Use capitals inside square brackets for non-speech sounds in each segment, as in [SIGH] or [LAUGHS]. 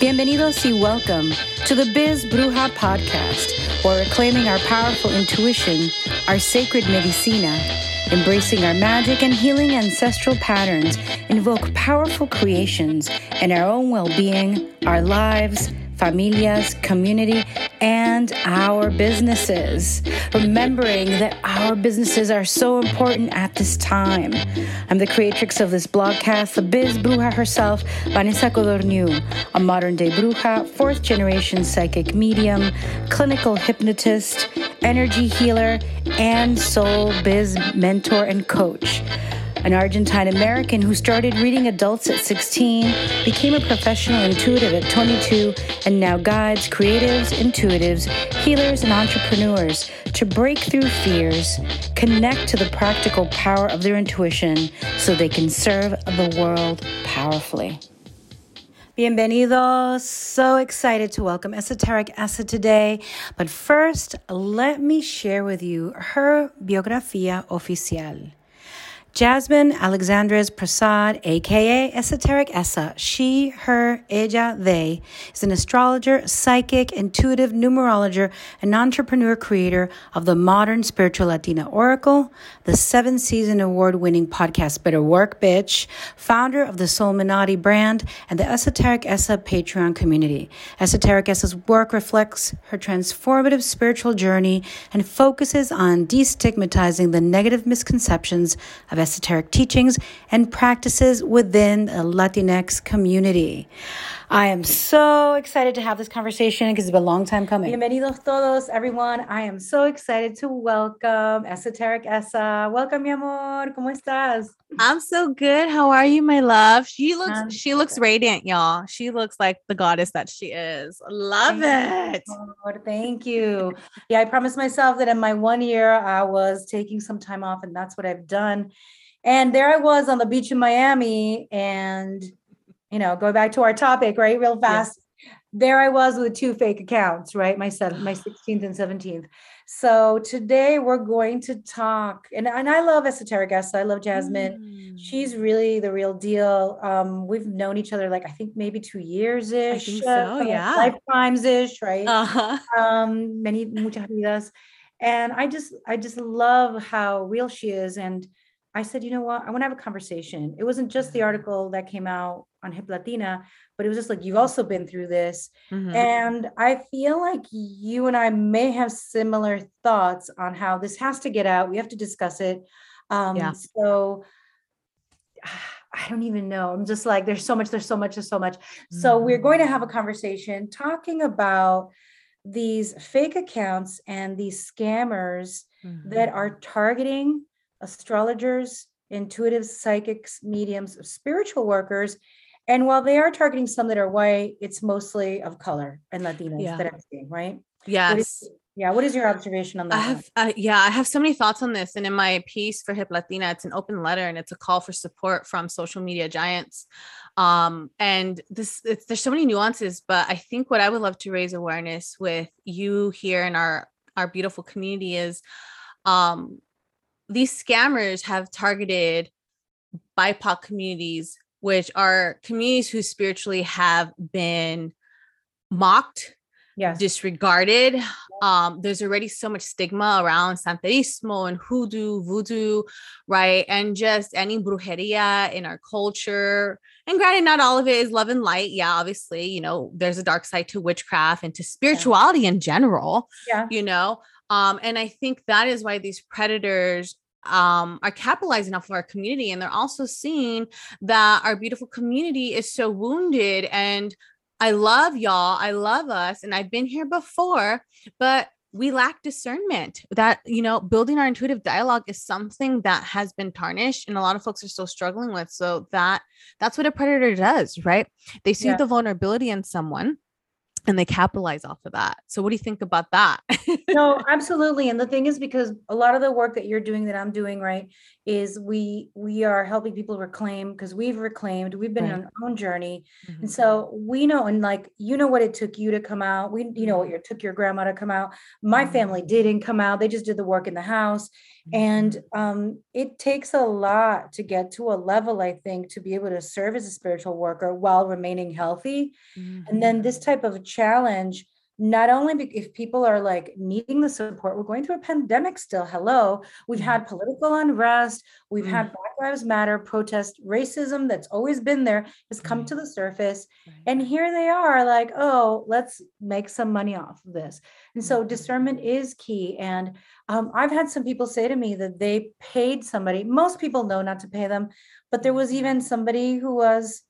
Bienvenidos y welcome to the Biz Bruja podcast, where we're our powerful intuition, our sacred medicina, embracing our magic and healing ancestral patterns, invoke powerful creations in our own well being, our lives, familias, community, and our businesses. Remembering that our businesses are so important at this time. I'm the creatrix of this blogcast, the biz bruja herself, Vanessa Codorniu, a modern day bruja, fourth generation psychic medium, clinical hypnotist, energy healer, and soul biz mentor and coach an Argentine American who started reading adults at 16, became a professional intuitive at 22, and now guides creatives, intuitives, healers, and entrepreneurs to break through fears, connect to the practical power of their intuition so they can serve the world powerfully. Bienvenidos. So excited to welcome Esoteric Esa today. But first, let me share with you her biografía oficial. Jasmin Alexandres Prasad, aka Esoteric Esa, she, her, ella, they, is an astrologer, psychic, intuitive numerologist, and entrepreneur creator of the modern spiritual Latina Oracle, the seven season award winning podcast Better Work Bitch, founder of the Soulminati brand, and the Esoteric Esa Patreon community. Esoteric Esa's work reflects her transformative spiritual journey and focuses on destigmatizing the negative misconceptions of esoteric teachings and practices within the Latinx community. I am so excited to have this conversation because it's been a long time coming. Bienvenidos todos, everyone. I am so excited to welcome Esoteric Esa. Welcome, mi amor. ¿Cómo estás? I'm so good. How are you, my love? She looks I'm she looks good. radiant, y'all. She looks like the goddess that she is. Love Thank it. You, Thank you. Yeah, I promised myself that in my one year I was taking some time off, and that's what I've done. And there I was on the beach in Miami, and you know, go back to our topic, right? Real fast. Yes. There I was with two fake accounts, right? My seven, my 16th and 17th. So today we're going to talk, and, and I love esoteric guests. I love Jasmin. Mm. She's really the real deal. Um, we've known each other like I think maybe two years ish. I think so, uh, yeah. Lifetimes ish, right? Uh-huh. Um, many muchas vidas. And I just I just love how real she is. And I said, you know what? I want to have a conversation. It wasn't just the mm-hmm. article that came out on Hip Latina, but it was just like, you've also been through this. Mm-hmm. And I feel like you and I may have similar thoughts on how this has to get out. We have to discuss it. Um, yeah. So [SIGHS] I don't even know. I'm just like, there's so much, there's so much, there's so much. Mm-hmm. So we're going to have a conversation talking about these fake accounts and these scammers mm-hmm. that are targeting astrologers, intuitive psychics, mediums, spiritual workers. And while they are targeting some that are white, it's mostly of color and Latinos yeah. that I'm seeing, right? Yes. yeah. What is your observation on that? I have, uh, yeah, I have so many thoughts on this. And in my piece for Hip Latina, it's an open letter and it's a call for support from social media giants. Um, and this, there's so many nuances, but I think what I would love to raise awareness with you here in our our beautiful community is um these scammers have targeted BIPOC communities, which are communities who spiritually have been mocked, yes. disregarded. Um, there's already so much stigma around Santerismo and hoodoo, voodoo, right? And just any brujeria in our culture. And granted, not all of it is love and light. Yeah, obviously, you know, there's a dark side to witchcraft and to spirituality yeah. in general. Yeah. You know, um, and I think that is why these predators um, are capitalizing off of our community. And they're also seeing that our beautiful community is so wounded. And I love y'all. I love us. And I've been here before, but we lack discernment that you know building our intuitive dialogue is something that has been tarnished and a lot of folks are still struggling with so that that's what a predator does right they see yeah. the vulnerability in someone and they capitalize off of that. So what do you think about that? no, [LAUGHS] absolutely. And the thing is because a lot of the work that you're doing that I'm doing, right, is we we are helping people reclaim because we've reclaimed we've been right. on our own journey mm-hmm. and so we know and like you know what it took you to come out we you know what mm-hmm. it took your grandma to come out my mm-hmm. family didn't come out they just did the work in the house mm-hmm. and um it takes a lot to get to a level i think to be able to serve as a spiritual worker while remaining healthy and then this mm-hmm. type of challenge not only if people are like needing the support we're going through a pandemic still hello we've mm-hmm. had political unrest we've mm-hmm. had black lives matter protest racism that's always been there has come mm-hmm. to the surface and here they are like oh let's make some money off of this and so mm-hmm. discernment is key and um, i've had some people say to me that they paid somebody most people know not to pay them but there was mm-hmm. even somebody who was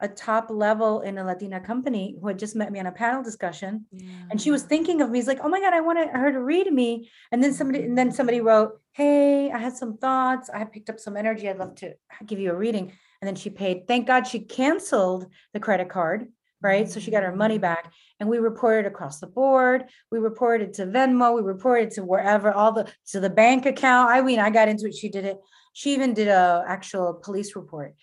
a top level in a Latina company who had just met me on a panel discussion. Yeah. And she was thinking of me. He's like, oh my God, I wanted her to read me. And then somebody, and then somebody wrote, Hey, I had some thoughts. I picked up some energy. I'd love to give you a reading. And then she paid. Thank God she canceled the credit card, right? So she got her money mm. back. And we reported across the board. We reported to Venmo. We reported to wherever, all the to the bank account. I mean, I got into it. She did it. She even did a actual police report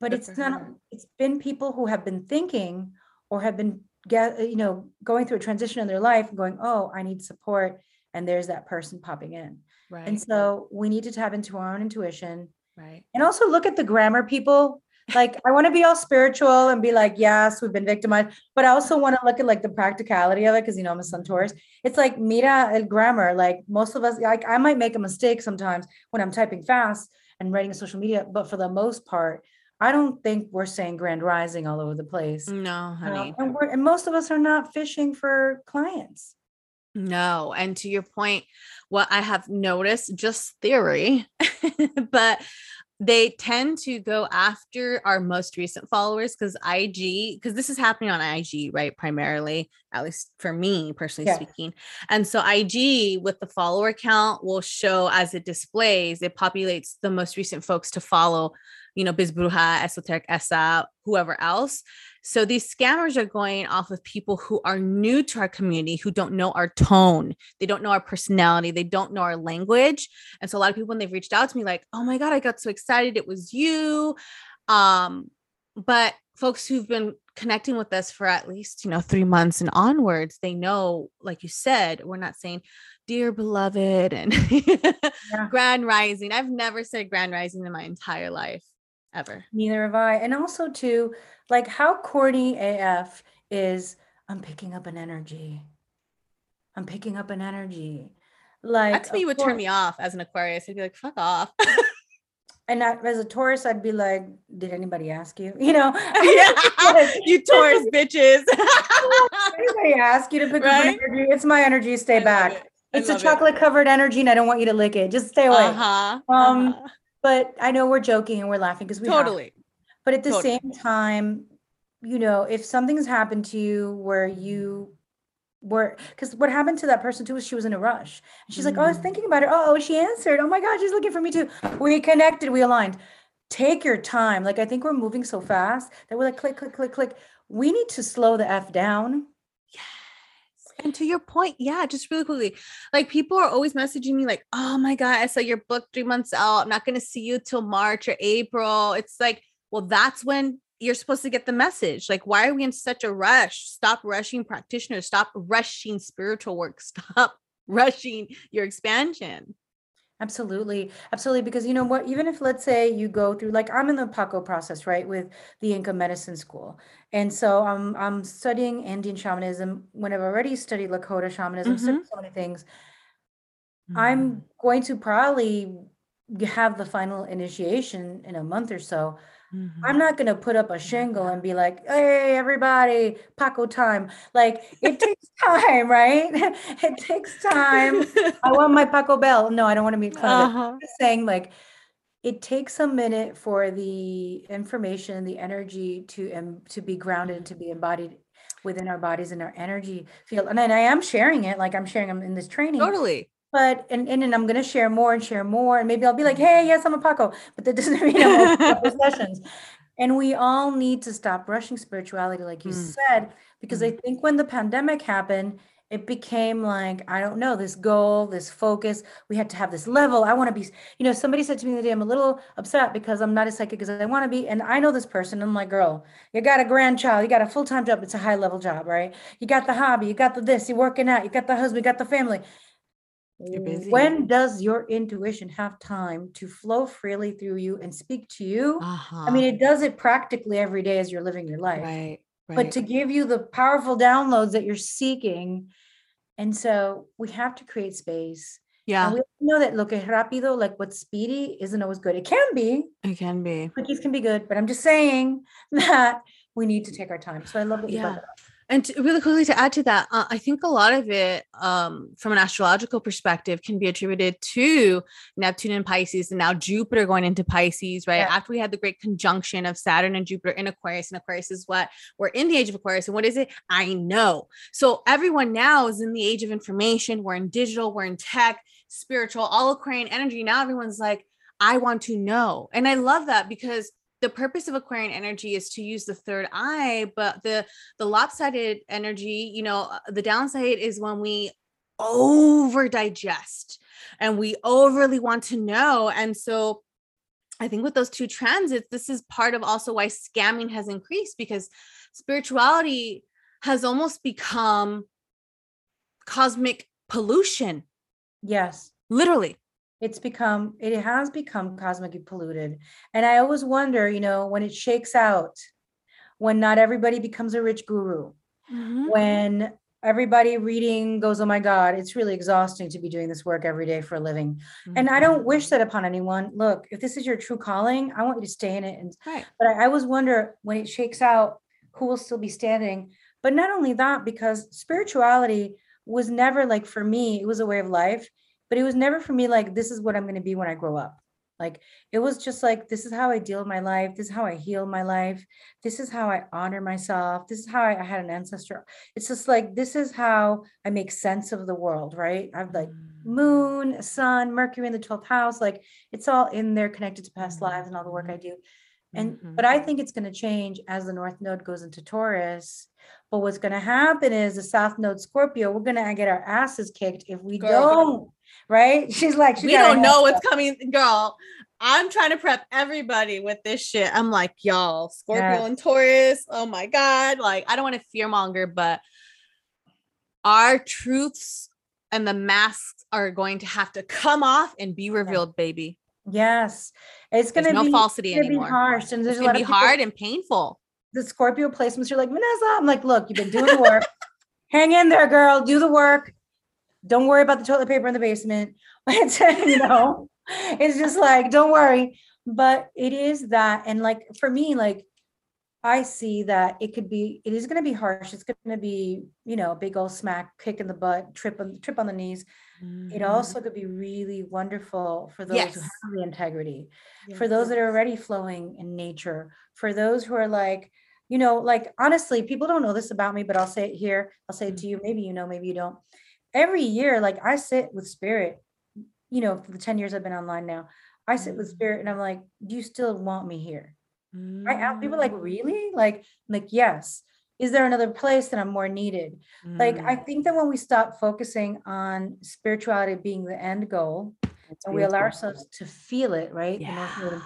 but it's not it's been people who have been thinking or have been get you know going through a transition in their life and going oh i need support and there's that person popping in. Right. and so we need to tap into our own intuition right. and also look at the grammar people. Like i want to be all spiritual and be like yes we've been victimized but i also want to look at like the practicality of it because you know i'm a sun taurus it's like mira el grammar like most of us like i might make a mistake sometimes when i'm typing fast and writing social media but for the most part I don't think we're saying grand rising all over the place. No, honey. Uh, and, we're, and most of us are not fishing for clients. No. And to your point, what I have noticed, just theory, [LAUGHS] but they tend to go after our most recent followers because IG, because this is happening on IG, right? Primarily, at least for me personally yeah. speaking. And so IG with the follower count will show as it displays, it populates the most recent folks to follow you know, Biz Bruja, Esoteric Esa, whoever else. So these scammers are going off of people who are new to our community, who don't know our tone, they don't know our personality, they don't know our language. And so a lot of people, when they've reached out to me, like, oh my God, I got so excited, it was you. Um, but folks who've been connecting with us for at least you know three months and onwards they know like you said we're not saying dear beloved and [LAUGHS] yeah. grand rising i've never said grand rising in my entire life ever. Neither have I. And also too, like how corny AF is I'm picking up an energy. I'm picking up an energy. Like that to me would course. turn me off as an Aquarius. I'd be like, fuck off. [LAUGHS] and I, as a Taurus, I'd be like, did anybody ask you? [LAUGHS] You know, [LAUGHS] you Taurus bitches. anybody ask you to pick right? up energy? It's my energy. Stay I back. It's a chocolate covered energy, and I don't want you to lick it. Just stay away. Uh-huh. Um, uh-huh but I know we're joking and we're laughing because we totally. But at the totally. same time, you know, if something's happened to you where you were because what happened to that person too was she was in a rush. And she's mm-hmm. like, Oh, I was mm. thinking about it. Oh, she answered. Oh my God, she's looking for me too. We connected, we aligned. Take your time. Like I think we're moving so fast that we're like click, click, click, click. We need to slow the F down and to your point, yeah, just really quickly, like people are always messaging me, like, oh my God, I saw your book three months out. I'm not going to see you till March or April. It's like, well, that's when you're supposed to get the message. Like, why are we in such a rush? Stop rushing practitioners, stop rushing spiritual work, [LAUGHS] stop rushing your expansion. Absolutely. Absolutely. Because you know what, even if let's say you go through like I'm in the Paco process, right, with the Inca medicine school. And so I'm I'm studying Andean shamanism when I've already studied Lakota shamanism, mm-hmm. so many things. Mm-hmm. I'm going to probably have the final initiation in a month or so. Mm-hmm. I'm not going to put up a shingle and be like, hey, everybody, Paco time. Like, it takes [LAUGHS] time, right? [LAUGHS] it takes time. I want my Paco Bell. No, I don't want to meet uh-huh. I'm just saying, like, it takes a minute for the information, the energy to um, to be grounded and to be embodied within our bodies and our energy field. And then I am sharing it, like I'm sharing them in this training. Totally but and, and, and I'm gonna share more and share more. And maybe I'll be like, hey, yes, I'm a Paco, but that doesn't [LAUGHS] mean I'm a sessions. And we all need to stop rushing spirituality, like you mm. said, because mm. I think when the pandemic happened, it became like i don't know this goal this focus we had to have this level i want to be you know somebody said to me the day i'm a little upset because i'm not as psychic as i want to be and i know this person i'm like girl you got a grandchild you got a full-time job it's a high level job right you got the hobby you got the this you're working out you got the husband you got the family You're busy. when does your intuition have time to flow freely through you and speak to you uh-huh. i mean it does it practically every day as you're living your life right, right. but to give you the powerful downloads that you're seeking. And so we have to create space. yeah, And we know that lo que rápido, like what's speedy, isn't always good. It can be, it can be. cookies can be good, but I'm just saying [LAUGHS] that we need to take our time. So I love that you brought Yeah. that up. And to, really quickly to add to that, uh, I think a lot of it, um, from an astrological perspective, can be attributed to Neptune and Pisces, and now Jupiter going into Pisces. Right Yeah. after we had the great conjunction of Saturn and Jupiter in Aquarius, and Aquarius is what we're in the age of Aquarius. And what is it? I know. So everyone now is in the age of information. We're in digital. We're in tech, spiritual, all Aquarian energy. Now everyone's like, I want to know, and I love that because the purpose of Aquarian energy is to use the third eye, but the the lopsided energy, you know, uh, the downside is when we over digest and we overly want to know. And so I think with those two transits, this is part of also why scamming has increased because spirituality has almost become cosmic pollution, Yes. literally. It's become, it has become cosmically polluted. And I always wonder, you know, when it shakes out, when not everybody becomes a rich guru, mm-hmm. when everybody reading goes, oh my God, it's really exhausting to be doing this work every day for a living. And I don't mm-hmm. wish that upon anyone. Look, if this is your true calling, I want you to stay in it. And Right. but I, I always wonder when it shakes out, who will still be standing. But not only that, because spirituality was never like for me, it was a way of life, but it was never for me like this is what I'm going to be when I grow up. Like it was just like this is how I deal with my life. This is how I heal my life. This is how I honor myself. This is how I, I had an ancestor. It's just like this is how I make sense of the world, right? I've like mm. moon, sun, Mercury in the 12th house. Like it's all in there connected to past lives and all the work I do. And mm-hmm. but I think it's going to change as the North Node goes into Taurus. But what's going to happen is the South Node Scorpio, we're going to get our asses kicked if we Girl. don't, right? [LAUGHS] She's like, she we don't know up. what's coming, girl. I'm trying to prep everybody with this shit. I'm like, y'all, Scorpio Yes. and Taurus. Oh my God. Like, I don't want to fear monger, but our truths and the masks are going to have to come off and be revealed, baby. Yes, it's going to no be, falsity it's gonna be anymore. harsh. And there's gonna lot be of people- hard and painful. the Scorpio placements. You're like, Vanessa. I'm like, look, you've been doing the work. [LAUGHS] Hang in there, girl. Do the work. Don't worry about the toilet paper in the basement. [LAUGHS] You know, it's just like, don't worry. But it is that. And like for me, like I see that it could be, it is going to be harsh. It's going to be, you know, a big old smack, kick in the butt, trip on trip on the knees. It mm-hmm. also could be really wonderful for those who have the integrity for those that are already flowing in nature, for those who are like, you know, like honestly, people don't know this about me, but I'll say it here. I'll say it to you. Mm-hmm. Maybe you know, maybe you don't. Every year, like I sit with spirit, you know, for the 10 years I've been online now, I sit with mm-hmm. spirit and I'm like, do you still want me here? I ask people like, really? Like, like, yes. Is there another place that I'm more needed? Like, I Mm. think that when we stop focusing on spirituality being the end goal, and we allow ourselves to feel it, right? The North Node and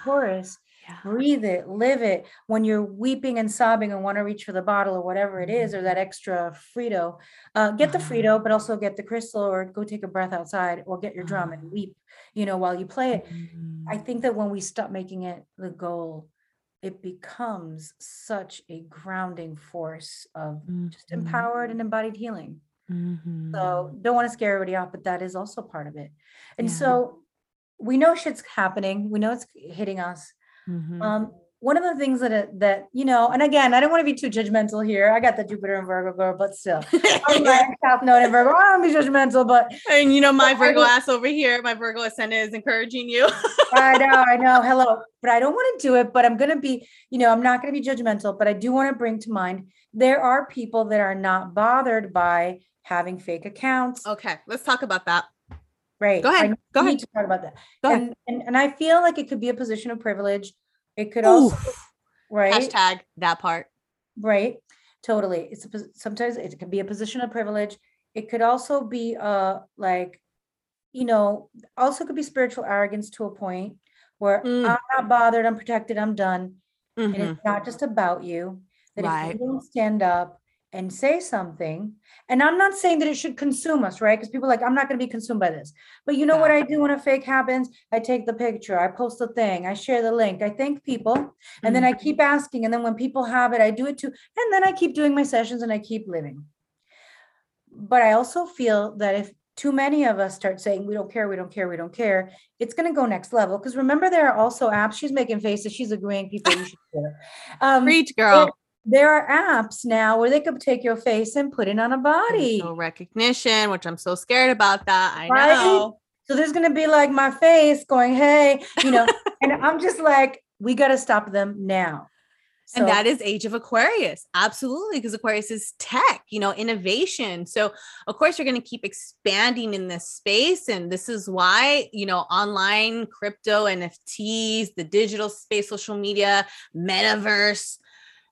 Yeah. Breathe it, live it. When you're weeping and sobbing and want to reach for the bottle or whatever it is, or that extra Frito, uh, get the Uh-huh. Frito, but also get the crystal or go take a breath outside or get your drum and Uh-huh. weep, you know, while you play it. I Mm. think that when we stop making it the goal, it becomes such a grounding force of just Mhm. empowered and embodied healing. Mhm. So don't want to scare everybody off, but that is also part of it. And Yeah. so we know shit's happening. We know it's hitting us. Mhm. Um, one of the things that it- that you know, and again, I don't want to be too judgmental here. I got the Jupiter and Virgo girl, but still, [LAUGHS] I'm my South Node and Virgo. I don't be judgmental, but and you know, my Virgo ass over here, my Virgo ascendant is encouraging you. [LAUGHS] I know, I know. Hello, but I don't want to do it. But I'm gonna be, you know, I'm not gonna be judgmental, but I do want to bring to mind there are people that are not bothered by having fake accounts. okay, let's talk about that. Right. Go ahead, I go need ahead. to talk about that. Go ahead. and, and and I feel like it could be a position of privilege. It could also Oof. right, Hashtag that part. right, totally. It's a, sometimes it can be a position of privilege. it could also be a like you know also could be spiritual arrogance to a point where Mm. i'm not bothered i'm protected i'm done and Mhm. it's not just about you that if you don't stand up and say something and i'm not saying that it should consume us right? Because people are like i'm not going to be consumed by this. But you know what i do when a fake happens? I take the picture i post the thing i share the link i thank people and then i Mm-hmm. keep asking and then when people have it i do it too and then i keep doing my sessions and i keep living. But i also feel that if too many of us start saying we don't care we don't care we don't care it's going to go next level because remember there are also apps she's making faces she's agreeing people you should care um, Preach, girl. There are apps now where they could take your face and put it on a body. Facial recognition, which I'm so scared about that. I Right? know. So there's going to be like my face going, hey, you know, [LAUGHS] and I'm just like, we got to stop them now. So, and that is age of aquarius absolutely because aquarius is tech you know innovation so of course you're going to keep expanding in this space and this is why you know online crypto nfts the digital space social media metaverse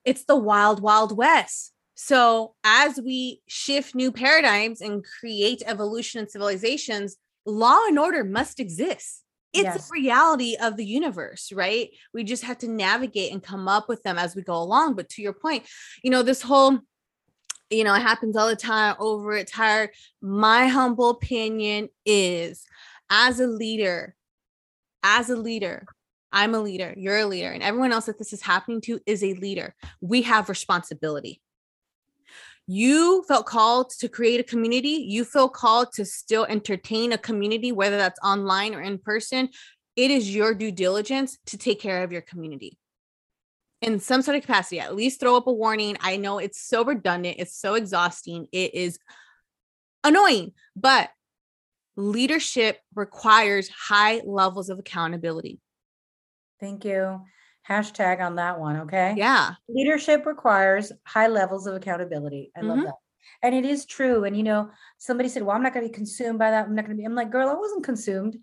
it's the wild wild west so as we shift new paradigms and create evolution and civilizations law and order must exist it's Yes. a reality of the universe, right? We just have to navigate and come up with them as we go along. But to your point, you know, this whole, you know, it happens all the time, over it, tired. My humble opinion is as a leader, as a leader, I'm a leader, you're a leader, and everyone else that this is happening to is a leader. We have responsibility you felt called to create a community, you feel called to still entertain a community, whether that's online or in person, it is your due diligence to take care of your community in some sort of capacity. At least throw up a warning. I know it's so redundant, it's so exhausting, it is annoying, but leadership requires high levels of accountability. Thank you. Hashtag on that one. Okay. Yeah. Leadership requires high levels of accountability. I love Mhm. that. And it is true. And, you know, somebody said, well, I'm not going to be consumed by that. I'm not going to be, I'm like, girl, I wasn't consumed.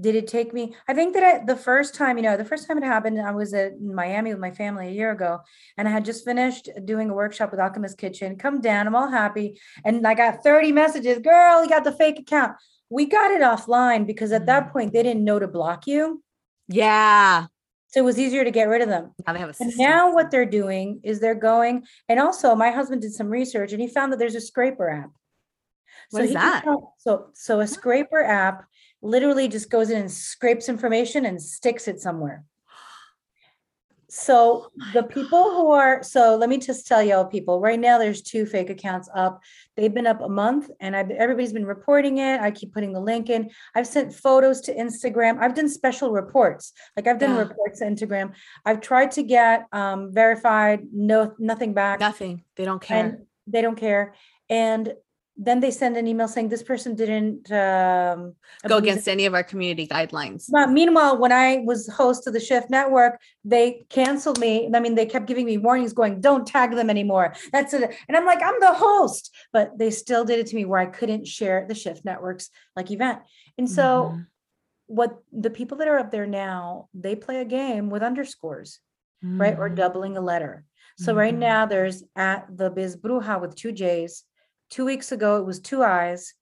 Did it take me? I think that I, the first time, you know, the first time it happened, I was at Miami with my family a year ago, and I had just finished doing a workshop with Alchemist Kitchen. Come down, I'm all happy, and I got 30 messages. Girl, you got the fake account. We got it offline because at that Mm. point they didn't know to block you, Yeah. So it was easier to get rid of them. Now they have a And now what they're doing is they're going, and also my husband did some research and he found that there's a scraper app. What is he can that? tell- So, so a scraper app literally just goes in and scrapes information and sticks it somewhere. So the people who are, so let me just tell y'all people, right now there's two fake accounts up. They've been up a month and I've, everybody's been reporting it. I keep putting the link in. I've sent photos to Instagram. I've done special reports. Like I've done Yeah. reports to Instagram. I've tried to get um, verified, no, nothing back Nothing. They don't care. and they don't care. And then they send an email saying this person didn't um, Go against any of our community guidelines. but meanwhile, when I was host of the Shift Network, they canceled me. I mean, they kept giving me warnings, going, "Don't tag them anymore." That's it. And I'm like, I'm the host, but they still did it to me where I couldn't share the Shift Network's like event. And so, Mhm. what the people that are up there now, they play a game with underscores, right, or Mhm. doubling a letter. So right Mhm. now, there's at the Biz Bruja with two J's. Two weeks ago, it was two eyes.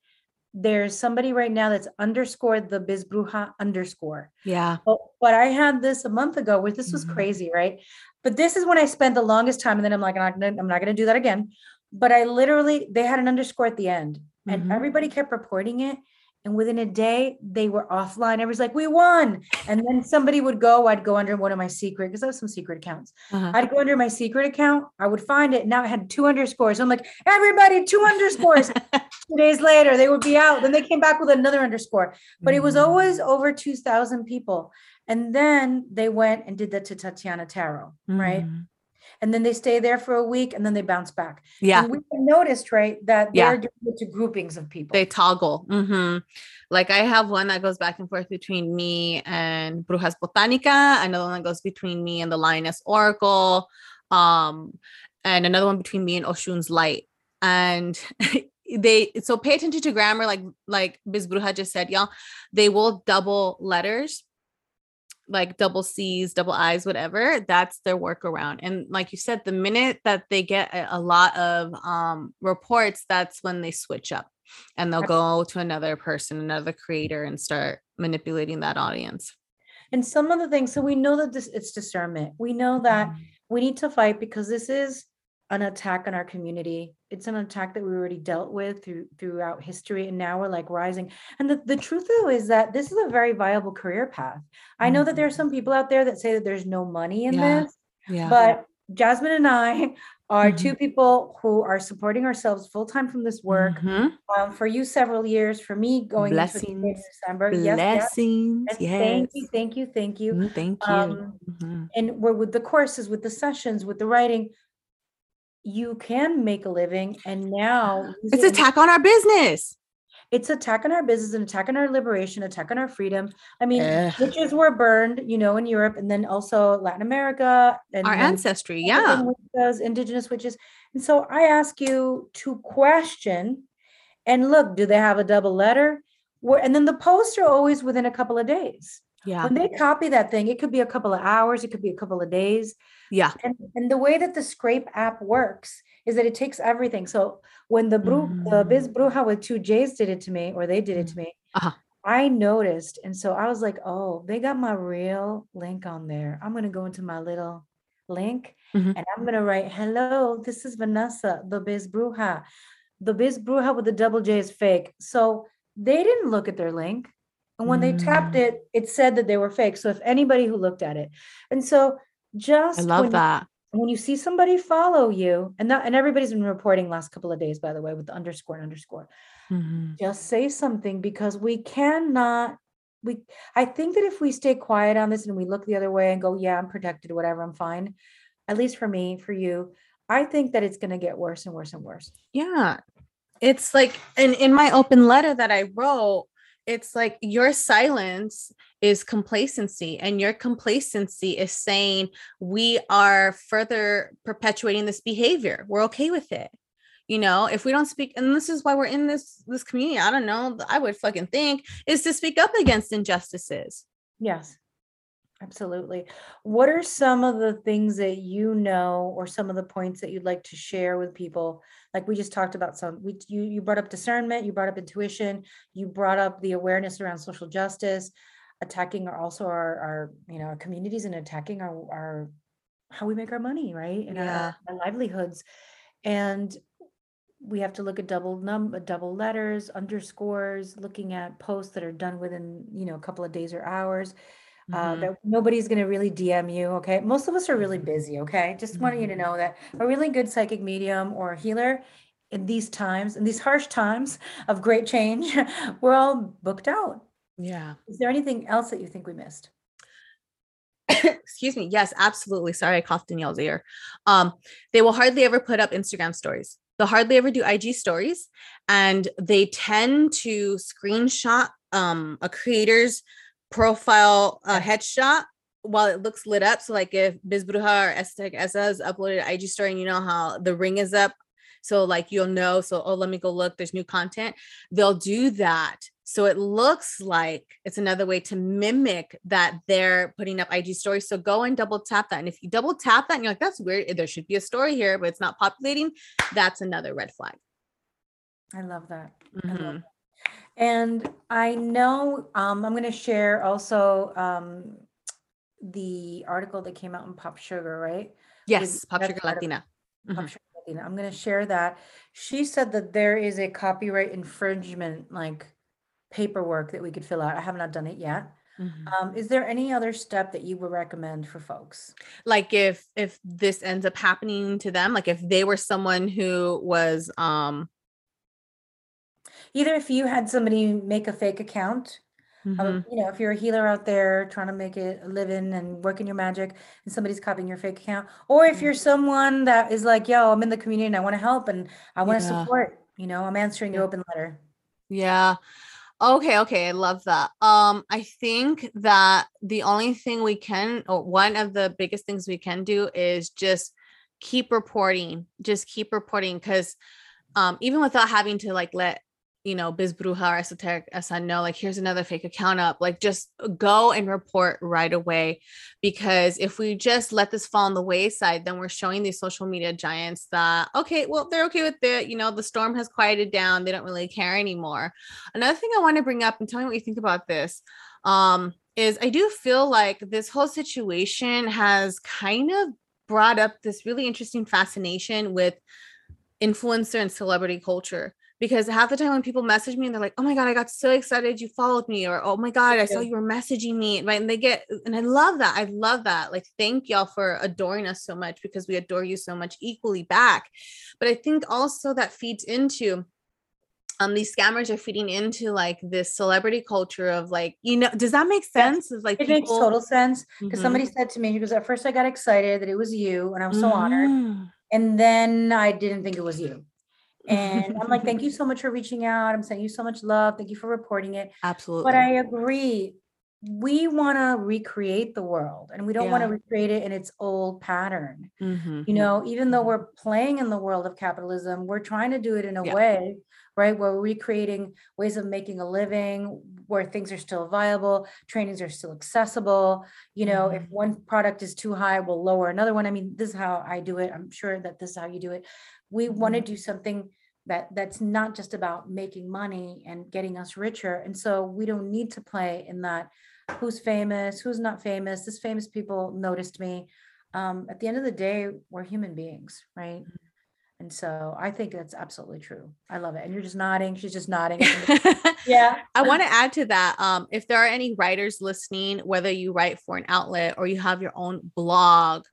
There's somebody right now that's underscored the Biz Bruja underscore. Yeah. But, but I had this a month ago where this was Mhm. crazy, right? But this is when I spent the longest time, and then I'm like, I'm not gonna, I'm not gonna do that again. But I literally, they had an underscore at the end, and Mhm. everybody kept reporting it. And within a day, they were offline. Everybody's like, "We won!" And then somebody would go. I'd go under one of my secret because I have some secret accounts. Uh-huh. I'd go under my secret account. I would find it. Now it had two underscores. I'm like, everybody, two underscores. [LAUGHS] Two days later, they would be out. Then they came back with another underscore but it was Mhm. always over 2000 people and then they went and did that to tatiana tarot right Mhm. And then they stay there for a week and then they bounce back Yeah. and we noticed right that Yeah. they're doing it to groupings of people They toggle. hmm Like I have one that goes back and forth between me and Brujas Botanica, another one that goes between me and the Lioness Oracle, um, and another one between me and Oshun's Light. And [LAUGHS] they so pay attention to grammar, like like Biz Bruja just said, y'all. They will double letters, like double C's, double I's, whatever. That's their workaround. And like you said, the minute that they get a, lot of um reports, that's when they switch up. and they'll go to another person another creator and start manipulating that audience and some of the things so we know that this it's discernment we know that mm-hmm. we need to fight because this is an attack on our community it's an attack that we already dealt with through throughout history and now we're like rising and the, the truth though is that this is a very viable career path i know that there are mm-hmm. some people out there that say that there's no money in yeah. this yeah. but jasmin and i are mm-hmm. two people who are supporting ourselves full time from this work. Mm-hmm. Um, for you, several years. For me, going blessings. into December. Blessings. Yes, yes. yes. Thank you. Thank you. Thank you. Mm, thank you. Um, mm-hmm. And we're with the courses, with the sessions, with the writing. You can make a living, and now it's attack on our business it's attack on our business and attack on our liberation, attack on our freedom. I mean, Ugh. witches were burned, you know, in Europe and then also Latin America and our ancestry, yeah. Those indigenous witches. And so I ask you to question and look, do they have a double letter? Where, and then the posts are always within a couple of days. Yeah. When they copy that thing, it could be a couple of hours, it could be a couple of days. Yeah. And, and the way that the scrape app works is that it takes everything. So when the bru- mm. the Biz Bruja with two J's did it to me, or they did it to me, uh-huh. I noticed. And so I was like, oh, they got my real link on there. I'm gonna go into my little link mm-hmm. and I'm gonna write, hello, this is Vanessa, the Biz Bruja. The Biz Bruja with the double J is fake. So they didn't look at their link. And when mm. they tapped mm. it, it said that they were fake. So if anybody who looked at it, and so just I love that when you see somebody follow you and that and everybody's been reporting last couple of days by the way with the underscore and underscore mm-hmm. just say something because we cannot we i think that if we stay quiet on this and we look the other way and go yeah i'm protected whatever i'm fine at least for me for you i think that it's going to get worse and worse and worse yeah it's like in in my open letter that i wrote it's like your silence is complacency and your complacency is saying we are further perpetuating this behavior. We're okay with it. You know if we don't speak and this is why we're in this this community i don't know i would fucking think is to speak up against injustices. Yes absolutely. What are some of the things that you know or some of the points that you'd like to share with people? Like we just talked about some we you, you brought up discernment you brought up intuition you brought up the awareness around social justice attacking also our our you know our communities and attacking our our how we make our money right and yeah. our, our livelihoods. And we have to look at double num double letters underscores looking at posts that are done within you know a couple of days or hours uh, mm-hmm. that nobody's going to really dm you okay most of us are really busy okay just mm-hmm. wanting you to mm-hmm. know that a really good psychic medium or healer in these times in these harsh times of great change [LAUGHS] we're all booked out yeah. Is there anything else that you think we missed? [COUGHS] Excuse me. Yes, absolutely. Sorry, I coughed in y'all's ear. Um, they will hardly ever put up Instagram stories. They'll hardly ever do IG stories, and they tend to screenshot um, a creator's profile uh, headshot while it looks lit up. So, like if Bizbruja or Estek Esa has uploaded IG story, and you know how the ring is up, so like you'll know. So, oh, let me go look. There's new content. They'll do that so it looks like it's another way to mimic that they're putting up IG stories. So go and double tap that. And if you double tap that and you're like, that's weird, there should be a story here, but it's not populating, that's another red flag. I love that. Mm-hmm. I love mm-hmm. that. And I know um, I'm going to share also um, the article that came out in Pop Sugar, right? Yes, Pop Sugar Latina. Pop mm-hmm. Sugar Latina. I'm going to share that. She said that there is a copyright infringement like paperwork that we could fill out. I have not done it yet. Mm-hmm. Um, is there any other step that you would recommend for folks? Like if if this ends up happening to them, like if they were someone who was um either if you had somebody make a fake account, um, mm-hmm. um, you know, if you're a healer out there trying to make it a living and working your magic and somebody's copying your fake account, or if you're mm-hmm. someone that is like, yo, I'm in the community and I want to help and I want to yeah. support, you know, I'm answering your open letter. Yeah. Okay, okay, I love that. Um, I think that the only thing we can, or one of the biggest things we can do is just keep reporting, just keep reporting because um, even without having to like let you know, Biz Bruja or Esoteric Esa know, like, here's another fake account up. Like, just go and report right away. Because if we just let this fall on the wayside, then we're showing these social media giants that, okay, well, they're okay with it. You know, the storm has quieted down. They don't really care anymore. Another thing I want to bring up and tell me what you think about this. Um, is I do feel like this whole situation has kind of brought up this really interesting fascination with influencer and celebrity culture because half the time when people message me and they're like, "Oh my god, I got so excited you followed me," or "Oh my god, I saw you were messaging me," right? And they get, and I love that. I love that. Like, thank y'all for adoring us so much because we adore you so much equally back. But I think also that feeds into um these scammers are feeding into like this celebrity culture of like you know does that make sense yes. like it people... makes total sense because mm-hmm. somebody said to me because at first i got excited that it was you and i'm so mm-hmm. honored and then i didn't think it was you and I'm like, thank [LAUGHS] you so much for reaching out. I'm sending you so much love. Thank you for reporting it. Absolutely. But I agree. We want to recreate the world and we don't yeah. want to recreate it in its old pattern. Mm-hmm. You know, even though mm-hmm. we're playing in the world of capitalism, we're trying to do it in a yeah. way, right? Where we're recreating ways of making a living, where things are still viable, trainings are still accessible. You know, mm-hmm. if one product is too high, we'll lower another one. I mean, this is how I do it. I'm sure that this is how you do it we want to mm-hmm. do something that that's not just about making money and getting us richer and so we don't need to play in that who's famous who's not famous this famous people noticed me um, at the end of the day we're human beings right? Mm-hmm. and so i think that's absolutely true. I love it. And you're just nodding she's just nodding. [LAUGHS] Yeah. I want to add to that um, if there are any writers listening whether you write for an outlet or you have your own blog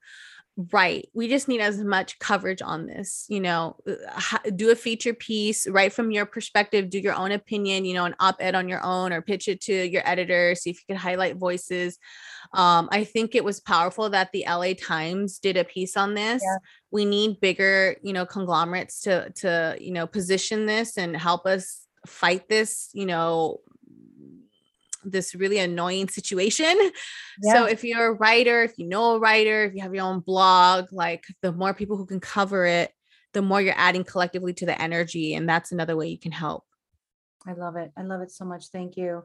right we just need as much coverage on this you know uh, do a feature piece right from your perspective do your own opinion you know an op-ed on your own or pitch it to your editor see if you can highlight voices um, i think it was powerful that the la times did a piece on this yeah. we need bigger you know conglomerates to to you know position this and help us fight this you know this really annoying situation. Yeah. So if you're a writer, if you know a writer, if you have your own blog, like the more people who can cover it, the more you're adding collectively to the energy. And that's another way you can help. I love it. I love it so much. Thank you.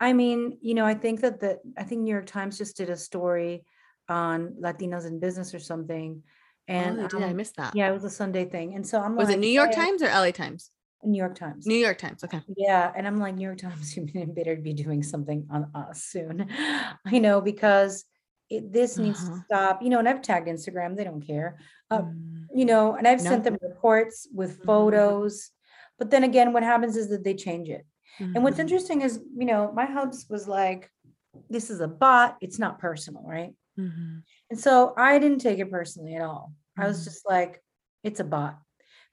I mean, you know, I think that the I think New York Times just did a story on Latinos in business or something. And oh, did. Um, I missed that. Yeah, it was a Sunday thing. And so I'm was like, it New York hey, Times or LA Times? New York Times. New York Times. Okay. Yeah. And I'm like, New York Times, [LAUGHS] you better be doing something on us soon. [LAUGHS] I know because it, this needs uh-huh. to stop, you know, and I've tagged Instagram, they don't care. Uh, mm. You know, and I've no. sent them reports with mm-hmm. photos. But then again, what happens is that they change it. Mm-hmm. And what's mm-hmm. interesting is, you know, my hubs was like, this is a bot, it's not personal, right? Mm-hmm. And so I didn't take it personally at all. I was mm-hmm. just like, it's a bot.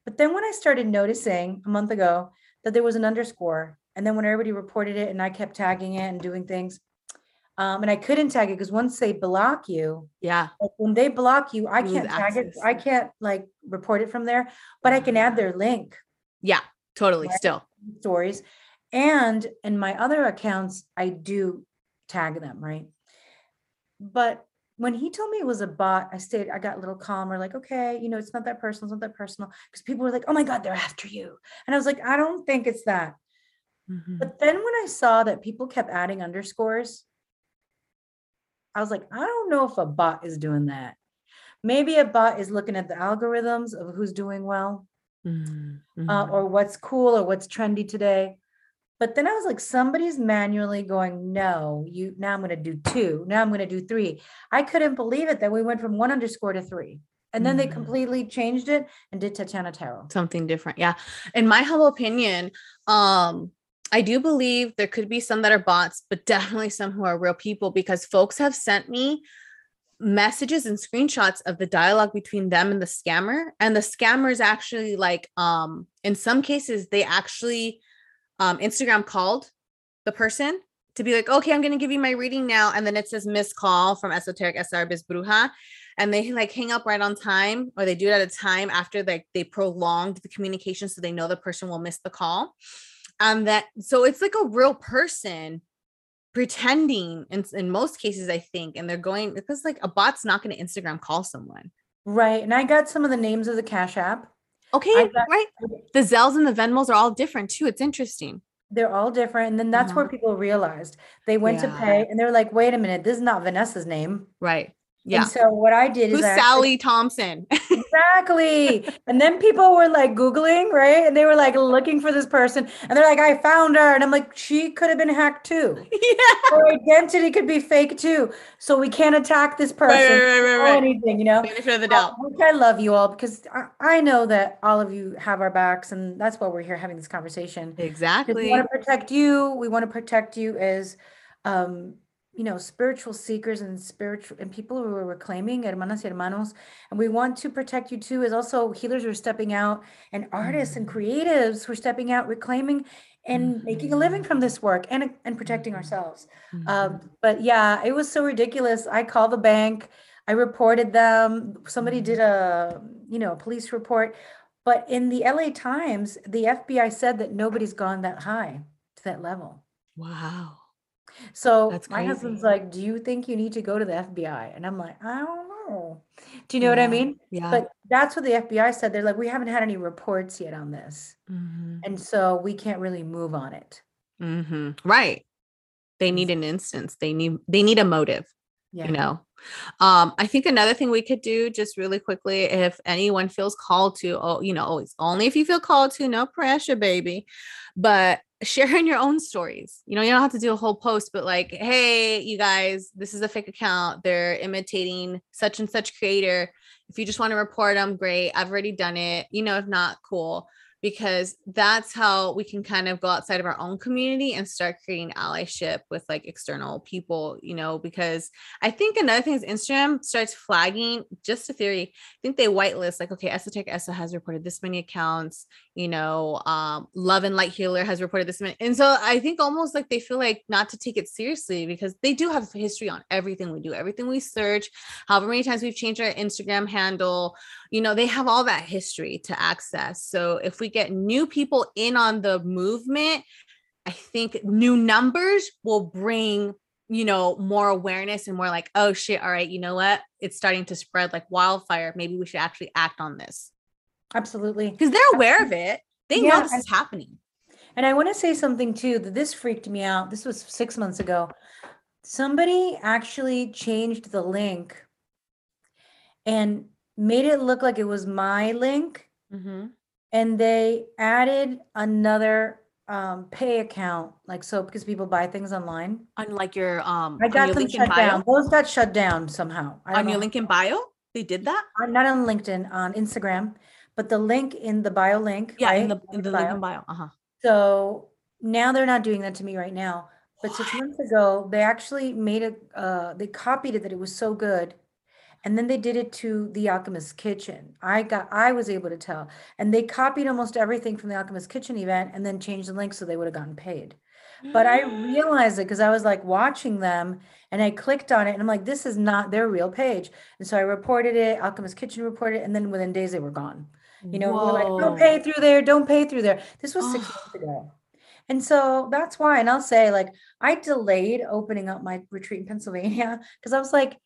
But then when I started noticing a month ago that there was an underscore, and then when everybody reported it and I kept tagging it and doing things, um, and I couldn't tag it because once they block you, yeah, like when they block you, I can't tag it. I can't like report it from there, but I can add their link. Yeah, totally. Right? Still stories, and in my other accounts, I do tag them right. But when he told me it was a bot, I stayed, I got a little calmer, like, okay, you know, it's not that personal, it's not that personal. Because people were like, oh my God, they're after you. And I was like, I don't think it's that. Mm-hmm. But then when I saw that people kept adding underscores, I was like, I don't know if a bot is doing that. Maybe a bot is looking at the algorithms of who's doing well mm-hmm. uh, or what's cool or what's trendy today. But then I was like, somebody's manually going, no, you now I'm going to do two. Now I'm going to do three. I couldn't believe it that we went from one underscore to three. And then mm-hmm. they completely changed it and did Tatiana Tarot. Something different. Yeah. In my humble opinion, um, I do believe there could be some that are bots, but definitely some who are real people because folks have sent me messages and screenshots of the dialogue between them and the scammer. And the scammer is actually like, um, in some cases, they actually um, Instagram called the person to be like, okay, I'm going to give you my reading now. And then it says miss call from Esoteric SR Biz Bruja. And they like hang up right on time or they do it at a time after like they prolonged the communication so they know the person will miss the call. And that, so it's like a real person pretending in, in most cases, I think. And they're going, because like a bot's not going to Instagram call someone. Right. And I got some of the names of the Cash App Okay, got, right. The Zelles and the Venmos are all different too. It's interesting. They're all different. And then that's yeah. where people realized they went Yeah. to pay and they're like, wait a minute, this is not Vanessa's name. Right. Yeah. And so what I did Who's is I actually- Sally Thompson? [LAUGHS] Exactly. and then people were like Googling, right? And they were like looking for this person. And they're like, I found her. And I'm like, she could have been hacked too. [LAUGHS] yeah. Her identity could be fake too. So we can't attack this person Right, right, right, or right, right. anything, you know? Benefit of the Uh, doubt. which I love you all because I, I know that all of you have our backs. And that's why we're here having this conversation. Because we want to protect you. We want to protect you as, um, you know, spiritual seekers and spiritual and people who are reclaiming hermanas y hermanos. And we want to protect you too, as also healers are stepping out and artists and creatives who are stepping out, reclaiming and making a living from this work and, and protecting ourselves. Mm-hmm. Um, but yeah, it was so ridiculous. I called the bank, I reported them. Somebody did a, you know, a police report. But in the LA Times, the FBI said that nobody's gone that high to that level. wow. So That's my husband's like, Do you think you need to go to the FBI? And I'm like, I don't know. Do you know what I mean? Yeah. But that's what the FBI said. They're like, We haven't had any reports yet on this. Mhm. And so we can't really move on it. Mhm. Right. They need an instance. They need they need a motive. Yeah. you know um i think another thing we could do just really quickly if anyone feels called to oh you know always only if you feel called to no pressure baby but sharing your own stories. You know you don't have to do a whole post but like hey you guys this is a fake account. They're imitating such and such creator. If you just want to report them great. I've already done it. You know if not cool because that's how we can kind of go outside of our own community and start creating allyship with like external people you know because I think another thing is Instagram starts flagging just a theory. I think they whitelist like, okay, Esoteric Esa has reported this many accounts, you know, um, Love and Light Healer has reported this many. And so I think almost like they feel like not to take it seriously because they do have history on everything we do, everything we search, however many times we've changed our Instagram handle, you know, they have all that history to access. So if we get new people in on the movement, I think new numbers will bring you know, more awareness and more like, oh shit, all right, you know what? It's starting to spread like wildfire. Maybe we should actually act on this Absolutely. because they're aware of it. They Yeah, know this is happening. And I want to say something too that this freaked me out. This was six months ago. Somebody actually changed the link and made it look like it was my link. Mm-hmm. And they added another um, pay account, like so, because people buy things online. On like your um, I got them shut bio. down. Those got shut down somehow. On your know link in bio, they did that. how- Not on LinkedIn, on Instagram, but the link in the bio link. Yeah, in the in the link in bio. Uh huh. So now they're not doing that to me right now. But six months ago, they actually made a, uh, they copied it that it was so good. And then they did it to the Alchemist Kitchen. I got, I was able to tell. And they copied almost everything from the Alchemist Kitchen event and then changed the link so they would have gotten paid. But I mm. realized it because I was like watching them and I clicked on it and I'm like, this is not their real page. And so I reported it, Alchemist Kitchen reported it, and then within days they were gone. You know, we were like, don't pay through there, don't pay through there. This was six months ah. ago. And so that's why, and I'll say, like, I delayed opening up my retreat in Pennsylvania because I was like,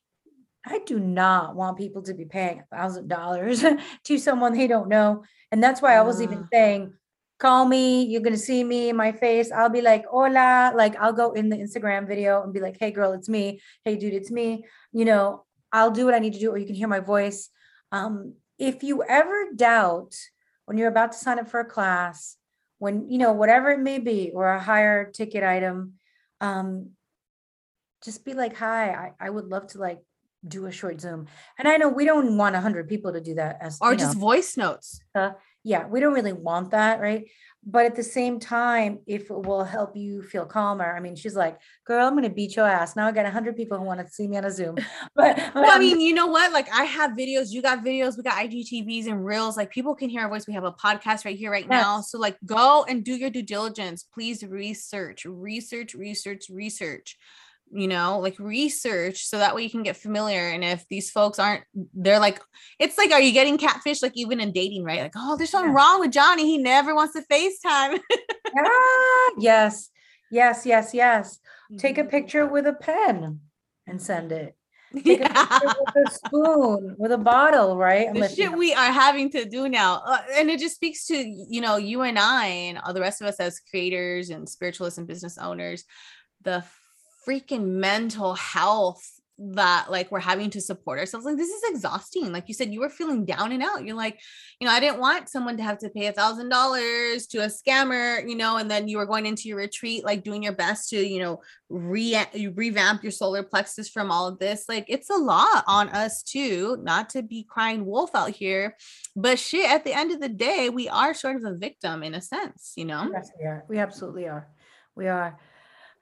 I do not want people to be paying a thousand dollars [LAUGHS] to someone they don't know. And that's why I was even saying, call me, you're gonna see me in my face. I'll be like, hola, like I'll go in the Instagram video and be like, hey girl, it's me. Hey dude, it's me. You know, I'll do what I need to do, or you can hear my voice. Um, if you ever doubt when you're about to sign up for a class, when you know, whatever it may be, or a higher ticket item, um, just be like, hi, I, I would love to like do a short Zoom. And I know we don't want a hundred people to do that as Or you know, just voice notes. Uh, yeah, we don't really want that, right? But at the same time, if it will help you feel calmer, I mean, she's like, "Girl, I'm gonna beat your ass." Now I got a hundred people who want to see me on a Zoom, [LAUGHS] but, Well, I mean, you know what? Like I have videos, you got videos, we got IGTVs and reels. Like people can hear our voice. We have a podcast right here, right now. So like go and do your due diligence. Please research, research, research, research. You know, like research so that way you can get familiar. And if these folks aren't, they're like, it's like, are you getting catfish? Like even in dating, right? Like, oh, there's something Yeah. wrong with Johnny. He never wants to FaceTime. ah, yes, yes, yes, yes. Take a Mhm. picture with a pen and send it. [LAUGHS] Yeah. with a spoon, with a bottle, right? the shit we are having to do now uh, and it just speaks to you know you and i and all the rest of us as creators and spiritualists and business owners the freaking mental health that like we're having to support ourselves like this is exhausting like you said you were feeling down and out you're like you know i didn't want someone to have to pay a thousand dollars to a scammer you know and then you were going into your retreat like doing your best to you know re- revamp your solar plexus from all of this like it's a lot on us too not to be crying wolf out here but shit at the end of the day we are sort of a victim in a sense you know Yes, we are. We absolutely are. We are.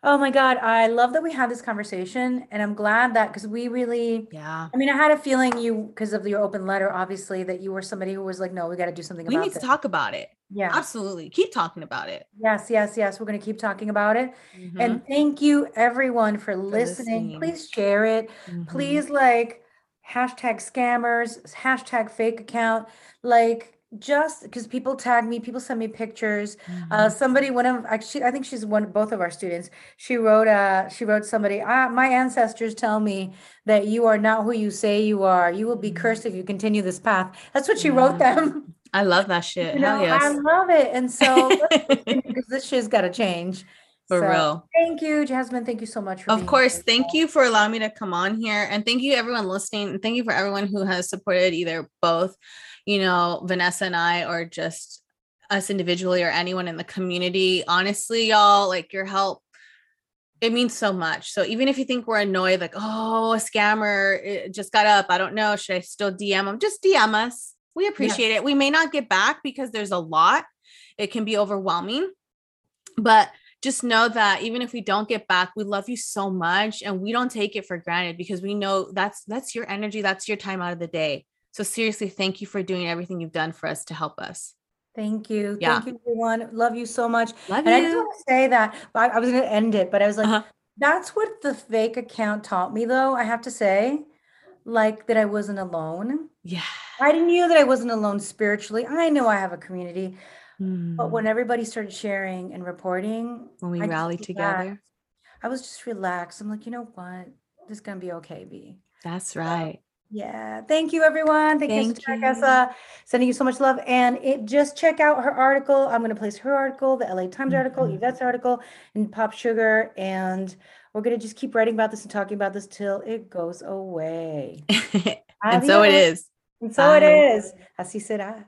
Oh my God. I love that we had this conversation. And I'm glad that because we really, yeah I mean, I had a feeling you, because of your open letter, obviously, that you were somebody who was like, no, we got to do something we need to this. talk about it Yeah. absolutely keep talking about it Yes, yes, yes. We're going to keep talking about it. Mhm. And thank you everyone for listening. listening. Please share it. Mhm. Please like hashtag scammers, hashtag fake account. Like just because people tag me, people send me pictures. Uh, Mhm. somebody, one of actually, I think she's one, both of our students. She wrote, uh, she wrote somebody. Ah, my ancestors tell me that you are not who you say you are. You will be cursed if you continue this path. That's what she wrote them. I love that shit. You know, Hell I love it. And so [LAUGHS] [LAUGHS] because this shit's got to change. For So, real. Thank you, Jasmin. Thank you so much Of course. here. Thank you for allowing me to come on here. And thank you, everyone listening. And thank you for everyone who has supported either both, you know, Vanessa and I, or just us individually or anyone in the community. Honestly, y'all, like your help. It means so much. So even if you think we're annoyed, like, oh, a scammer it just got up. I don't know. Should I still DM them? Just DM us. We appreciate it. We may not get back because there's a lot. It can be overwhelming. But just know that even if we don't get back we love you so much and we don't take it for granted because we know that's that's your energy that's your time out of the day so seriously thank you for doing everything you've done for us to help us Thank you. Yeah. Thank you, everyone. Love you so much. love And I just you want to say that but I, I was going to end it, but I was like, Uh-huh. that's what the fake account taught me, though. I have to say, like that I wasn't alone. yeah I didn't knew that I wasn't alone spiritually. I know I have a community, but Mm. when everybody started sharing and reporting, when we I relaxed. together I was just relaxed. I'm like, you know what? This is gonna be okay, B. that's right Yeah. Thank you, everyone. Thank, Thank you, you. Tessa. Sending you so much love. And it just check out her article. I'm going to place her article, the LA Times article, Mhm. Yvette's article, and Pop Sugar. And we're going to just keep writing about this and talking about this till it goes away. [LAUGHS] and so it is. And so it is. Así será.